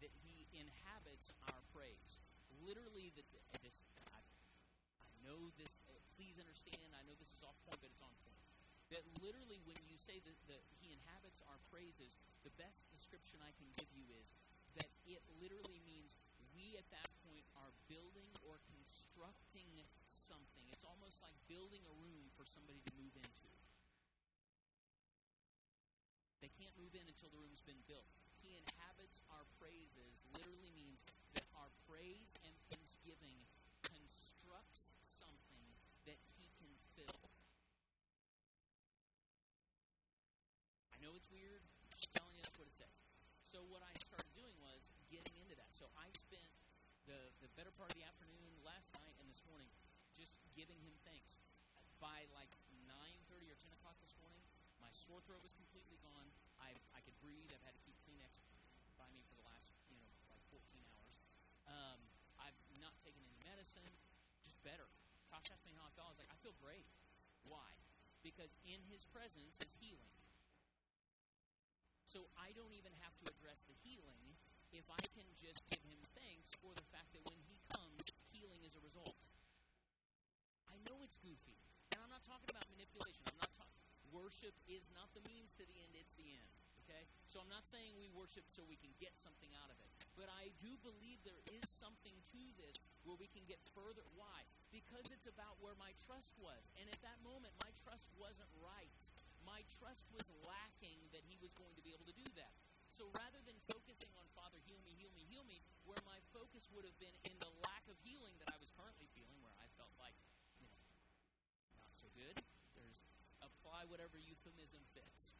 that he inhabits our praise. Literally, the, this, I, I know this, uh, please understand, I know this is off point, but it's on point. That literally, when you say that, that he inhabits our praises, the best description I can give you is that it literally means we at that point are building or constructing something. It's almost like building a room for somebody to move into. Until the room's been built. He inhabits our praises literally means that our praise and thanksgiving constructs something that he can fill. I know it's weird. I'm telling you that's what it says. So what I started doing was getting into that. So I spent the, the better part of the afternoon last night and this morning just giving him thanks. By like 9.30 or 10 o'clock this morning, my sore throat was completely gone. Breathe. I've had to keep Kleenex by me for the last, you know, like 14 hours. Um, I've not taken any medicine, just better. Tosh asked me how I felt. I was like, I feel great. Why? Because in his presence is healing. So I don't even have to address the healing if I can just give him thanks for the fact that when he comes, healing is a result. I know it's goofy, and I'm not talking about manipulation. I'm not talking. Worship is not the means to the end; it's the end. Okay, so I'm not saying we worship so we can get something out of it, but I do believe there is something to this where we can get further. Why? Because it's about where my trust was, and at that moment, my trust wasn't right. My trust was lacking that he was going to be able to do that. So rather than focusing on Father, heal me, heal me, heal me, where my focus would have been in the lack of healing that I was currently feeling, where I felt like, you know, not so good. There's apply whatever euphemism fits.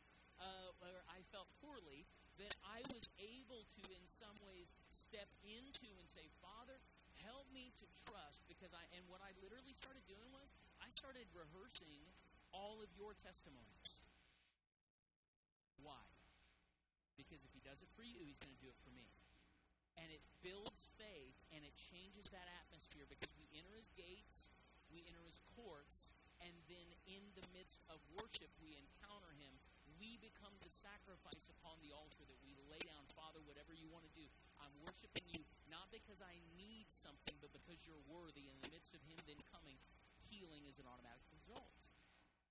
Uh, where I felt poorly, that I was able to, in some ways, step into and say, Father, help me to trust, because I, and what I literally started doing was, I started rehearsing all of your testimonies. Why? Because if he does it for you, he's going to do it for me. And it builds faith and it changes that atmosphere because we enter his gates, we enter his courts, and then in the midst of worship, we encounter him. We become the sacrifice upon the altar that we lay down, Father, whatever you want to do. I'm worshiping you not because I need something, but because you're worthy. In the midst of him then coming, healing is an automatic result.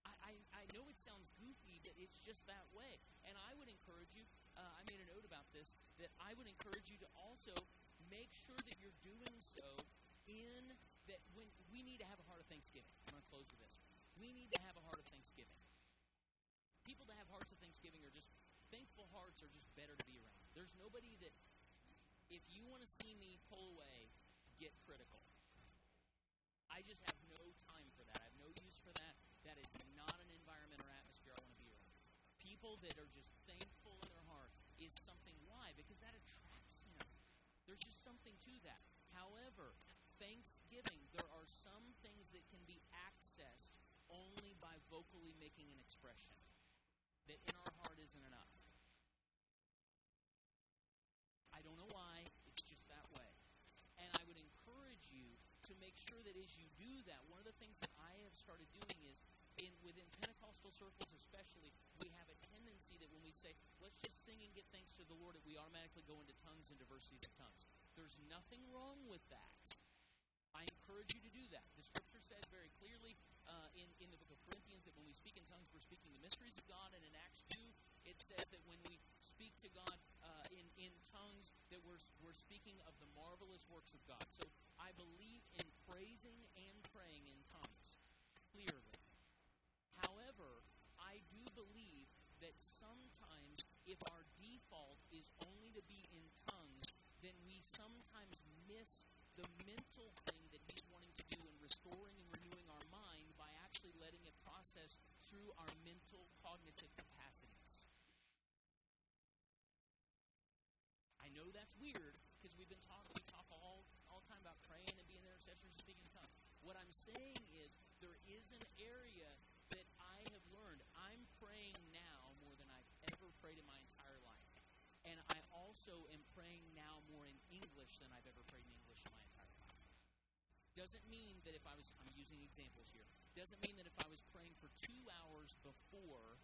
I, I, I know it sounds goofy, but it's just that way. And I would encourage you, uh, I made a note about this, that I would encourage you to also make sure that you're doing so in that when we need to have a heart of thanksgiving. I'm going to close with this. We need to have a heart of thanksgiving. People that have hearts of thanksgiving are just, thankful hearts are just better to be around. There's nobody that, if you want to see me pull away, get critical. I just have no time for that. I have no use for that. That is not an environment or atmosphere I want to be around. People that are just thankful in their heart is something. Why? Because that attracts him. There's just something to that. However, thanksgiving, there are some things that can be accessed only by vocally making an expression. That in our heart isn't enough. I don't know why, it's just that way. And I would encourage you to make sure that as you do that, one of the things that I have started doing is in within Pentecostal circles especially, we have a tendency that when we say, let's just sing and give thanks to the Lord, that we automatically go into tongues and diversities of tongues. There's nothing wrong with that. I encourage you to do that. The scripture says very clearly uh, in, in the book of Corinthians we speak in tongues, we're speaking the mysteries of God. And in Acts 2, it says that when we speak to God uh, in, in tongues, that we're, we're speaking of the marvelous works of God. So I believe in praising and praying in tongues, clearly. However, I do believe that sometimes if our default is only to be in tongues, then we sometimes miss the mental thing that he's wanting to do in restoring process through our mental cognitive capacities. I know that's weird because we've been talking we talk all all the time about praying and being intercessors and speaking in tongues. What I'm saying is there is an area that I have learned. I'm praying now more than I've ever prayed in my entire life. And I also am praying now more in English than I've ever prayed in English in my entire life. Doesn't mean that if I was, I'm using examples here, doesn't mean that if I was praying for two hours before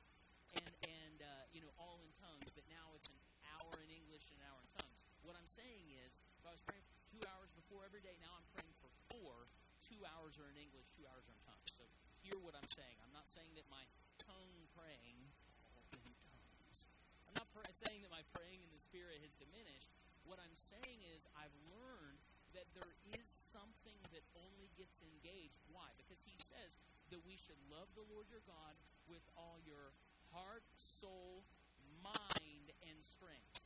and, and uh, you know, all in tongues, that now it's an hour in English and an hour in tongues. What I'm saying is, if I was praying for two hours before every day, now I'm praying for four, two hours are in English, two hours are in tongues. So hear what I'm saying. I'm not saying that my tongue praying, in tongues, I'm not pr- saying that my praying in the Spirit has diminished. What I'm saying is, I've learned that there is something that only gets engaged. Why? Because he says that we should love the Lord your God with all your heart, soul, mind, and strength.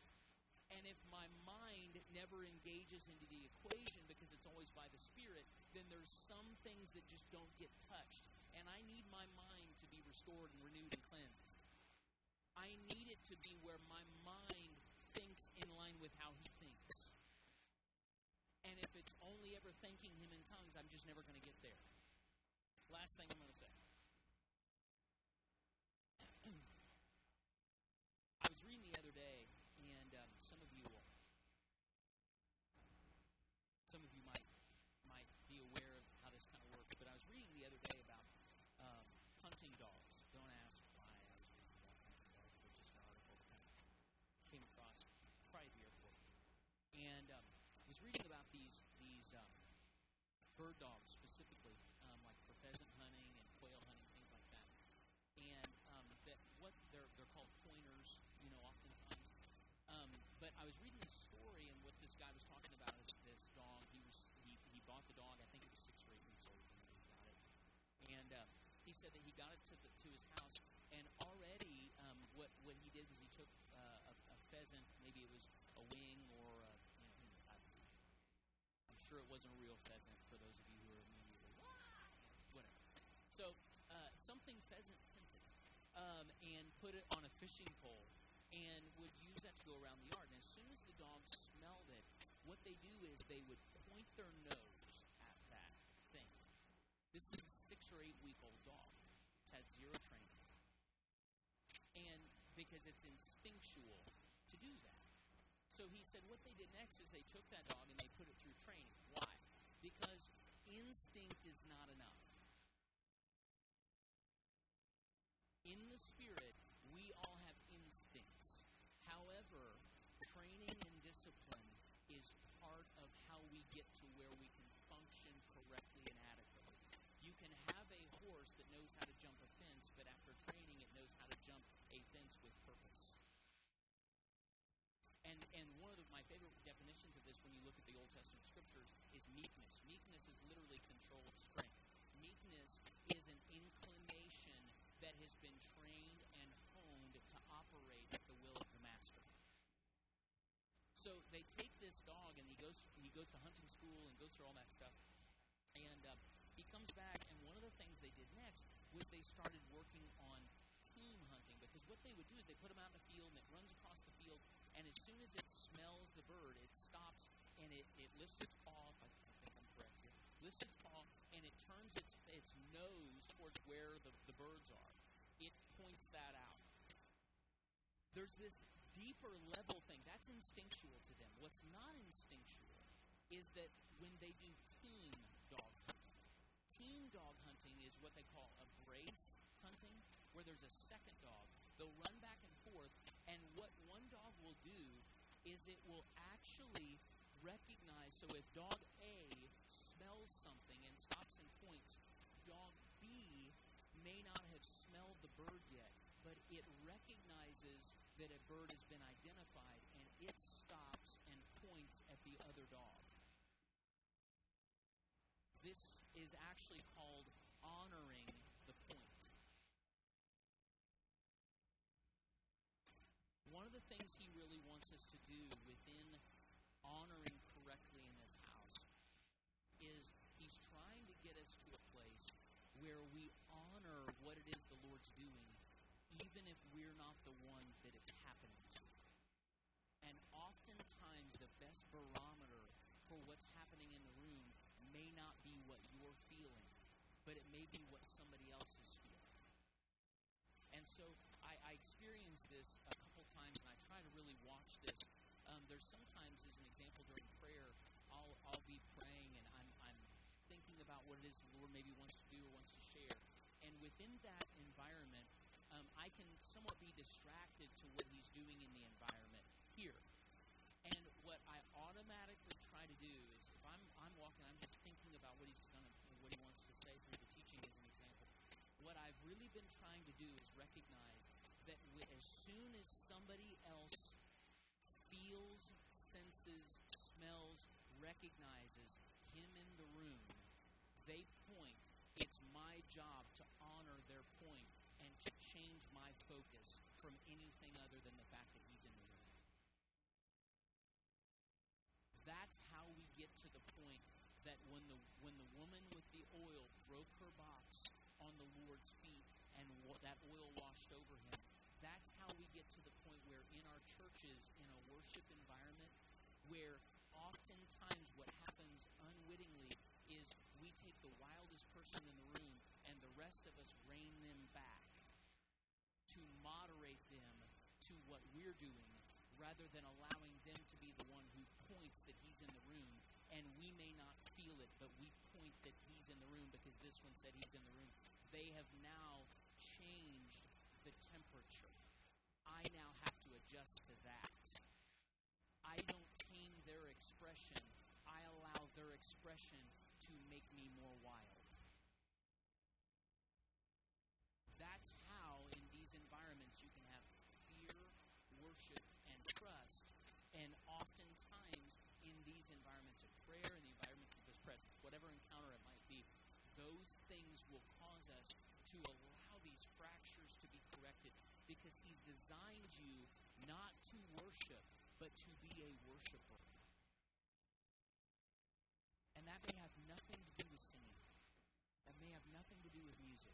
And if my mind never engages into the equation because it's always by the Spirit, then there's some things that just don't get touched. And I need my mind to be restored and renewed and cleansed. I need it to be where my mind thinks in line with how he thinks. It's only ever thanking him in tongues, I'm just never going to get there. Last thing I'm going to say. I was reading the other day, and um, some of you will, some of you might might be aware of how this kind of works. But I was reading the other day about um, hunting dogs. Don't ask why I was reading about hunting dogs, but just an article that kind of came across probably at the airport, and um, I was reading about these um, bird dogs specifically, um, like for pheasant hunting and quail hunting, things like that. And um, that what they're they're called pointers, you know, oftentimes. Um, but I was reading this story, and what this guy was talking about is this dog. He was he, he bought the dog. I think it was six or eight weeks old when he got it, and uh, he said that he got it to the, to his house, and already um, what what he did was he took uh, a, a pheasant, maybe it was a wing or a, you know, I, I'm sure it wasn't a real pheasant for those of you who are immediately "Wah!" whatever. So uh, something pheasant scented, um, and put it on a fishing pole, and would use that to go around the yard. And as soon as the dog smelled it, what they do is they would point their nose at that thing. This is a six or eight week old dog. It's had zero training, and because it's instinctual to do that. So he said what they did next is they took that dog and they put it through training. Why? Because instinct is not enough. In the spirit, we all have instincts. However, training and discipline is part of how we get to where we can function correctly and adequately. You can have a horse that knows how to jump a fence, but after training, it knows how to jump a fence with purpose. And and one of the, my favorite definitions of this, when you look at the Old Testament scriptures, is meekness. Meekness is literally controlled strength. Meekness is an inclination that has been trained and honed to operate at the will of the master. So they take this dog and he goes he goes to hunting school and goes through all that stuff, and uh, he comes back. And one of the things they did next was they started working on team hunting because what they would do is they put him out in the field and it runs across the field, and as soon as it smells the bird, it stops and it, it lifts its paw. I, think I'm correct here, lifts its paw and it turns its its nose towards where the, the birds are. It points that out. There's this deeper level thing that's instinctual to them. What's not instinctual is that when they do team dog hunting, team dog hunting is what they call a brace hunting, where there's a second dog. They'll run back and forth, and what one do is it will actually recognize. So if dog A smells something and stops and points, dog B may not have smelled the bird yet, but it recognizes that a bird has been identified and it stops and points at the other dog. This is actually called honoring the point. One of the things he really wants us to do within honoring correctly in this house is he's trying to get us to a place where we honor what it is the Lord's doing, even if we're not the one that it's happening to. And oftentimes, the best barometer for what's happening in the room may not be what you're feeling, but it may be what somebody else is feeling. And so I, I experienced this a couple times, and I try to really watch this. Um, there's sometimes, as an example, during prayer, I'll, I'll be praying and I'm, I'm thinking about what it is the Lord maybe wants to do or wants to share. And within that environment, um, I can somewhat be distracted to what He's doing in the environment here. And what I automatically try to do is, if I'm I'm walking, I'm just thinking about what He's gonna, what He wants to say through the teaching, as an example. What I've really been trying to do is recognize that as soon as somebody else feels, senses, smells, recognizes Him in the room, they point. It's my job to honor their point and to change my focus from anything other than the fact that He's in the room. That's how we get to the point that when the when the woman with the oil broke her box Lord's feet and that oil washed over him, that's how we get to the point where in our churches, in a worship environment, where oftentimes what happens unwittingly is we take the wildest person in the room and the rest of us rein them back to moderate them to what we're doing rather than allowing them to be the one who points that he's in the room. And we may not feel it but we point that he's in the room because this one said he's in the room they have now changed the temperature. I now have to adjust to that. I don't tame their expression. I allow their expression to make me more wild that's how in these environments you can have fear worship and trust and oftentimes in these environments of prayer in the environments of his presence whatever encounter it might be those things will cause us to allow these fractures to be corrected because he's designed you not to worship, but to be a worshiper. And that may have nothing to do with singing, that may have nothing to do with music.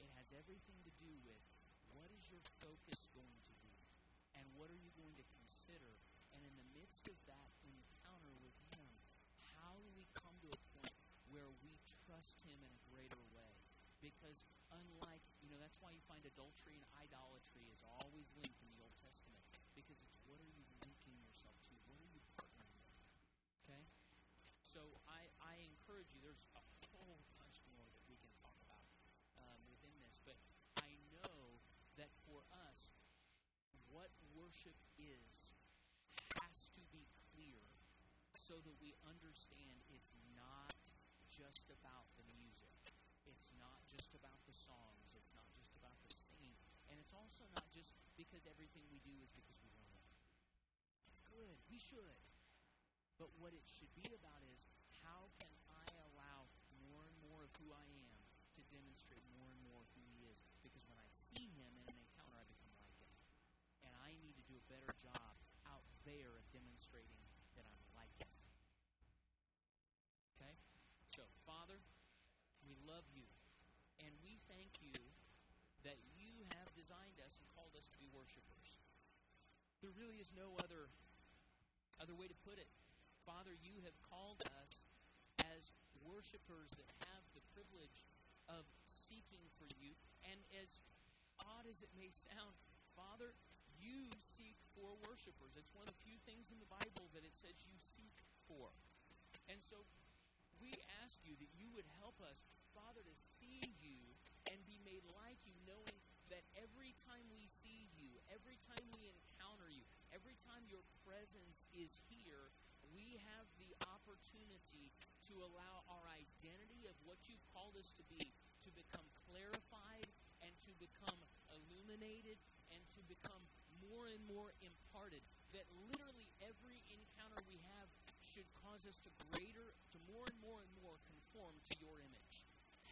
It has everything to do with what is your focus going to be, and what are you going to consider. And in the midst of that encounter with Him, how do we come to a point where we trust Him in a greater way? Because unlike, you know, that's why you find adultery and idolatry is always linked in the Old Testament. Because it's what are you linking yourself to? What are you partnering with? Okay? So I, I encourage you, there's a whole bunch more that we can talk about um, within this, but I know that for us, what worship is has to be clear so that we understand it's not just about. It's not just about the songs. It's not just about the singing. And it's also not just because everything we do is because we want it. It's good. We should. But what it should be about is how can I allow more and more of who I am to demonstrate more and more who He is? Because when I see Him in an encounter, I become like Him. And I need to do a better job out there of demonstrating that I'm like Him. Okay? So, Father, we love you. And we thank you that you have designed us and called us to be worshipers. There really is no other other way to put it. Father, you have called us as worshipers that have the privilege of seeking for you. And as odd as it may sound, Father, you seek for worshipers. It's one of the few things in the Bible that it says you seek for. And so we ask you that you would help us, Father, to see you made like you, knowing that every time we see you, every time we encounter you, every time your presence is here, we have the opportunity to allow our identity of what you've called us to be to become clarified and to become illuminated and to become more and more imparted. That literally every encounter we have should cause us to greater, to more and more and more conform to your image.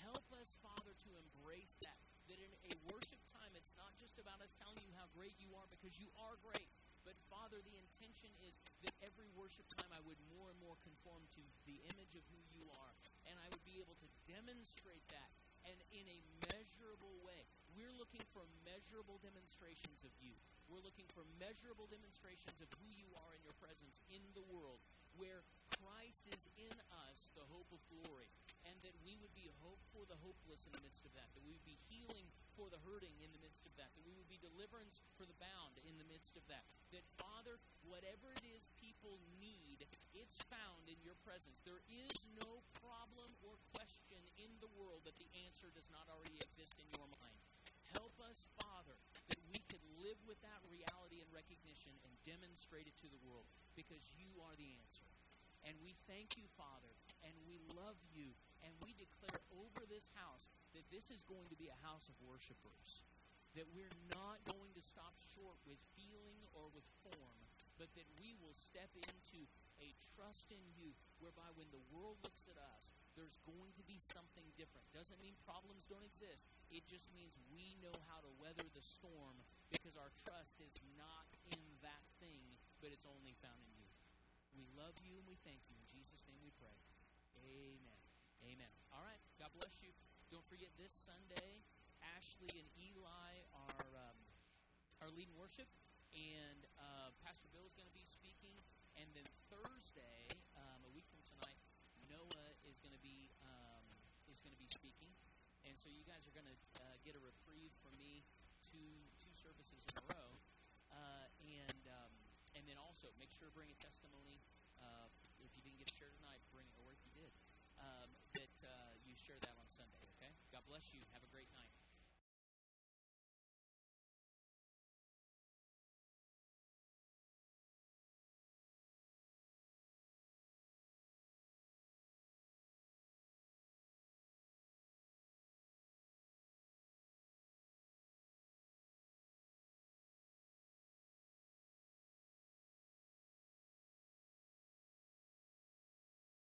Help us, Father, to embrace that. That in a worship time, it's not just about us telling you how great you are because you are great. But Father, the intention is that every worship time I would more and more conform to the image of who you are. And I would be able to demonstrate that and in a measurable way. We're looking for measurable demonstrations of you. We're looking for measurable demonstrations of who you are in your presence in the world, where Christ is in us, the hope of glory, and that we would be hope for the hopeless in the midst of that, that we would be healing for the hurting in the midst of that, that we would be deliverance for the bound in the midst of that. That, Father, whatever it is people need, it's found in your presence. There is no problem or question in the world that the answer does not already exist in your mind. Help us, Father, that we could live with that reality and recognition and demonstrate it to the world because you are the answer. And we thank you, Father, and we love you, and we declare over this house that this is going to be a house of worshipers. That we're not going to stop short with feeling or with form, but that we will step into a trust in you whereby when the world looks at us, there's going to be something different. Doesn't mean problems don't exist. It just means we know how to weather the storm because our trust is not in that thing, but it's only found in you. We love you and we thank you. In Jesus' name we pray. Amen. Amen. All right. God bless you. Don't forget this Sunday, Ashley and Eli are um, are leading worship, and uh, Pastor Bill is going to be speaking. And then Thursday, um, a week from tonight, Noah is going to be um, is going to be speaking. And so you guys are going to uh, get a reprieve from me two two services in a row. Uh, and um, and then also make sure to bring a testimony. Uh, if you didn't get to share tonight, bring it, or if you did, um, that uh, you share that on Sunday. Okay. God bless you. Have a great night.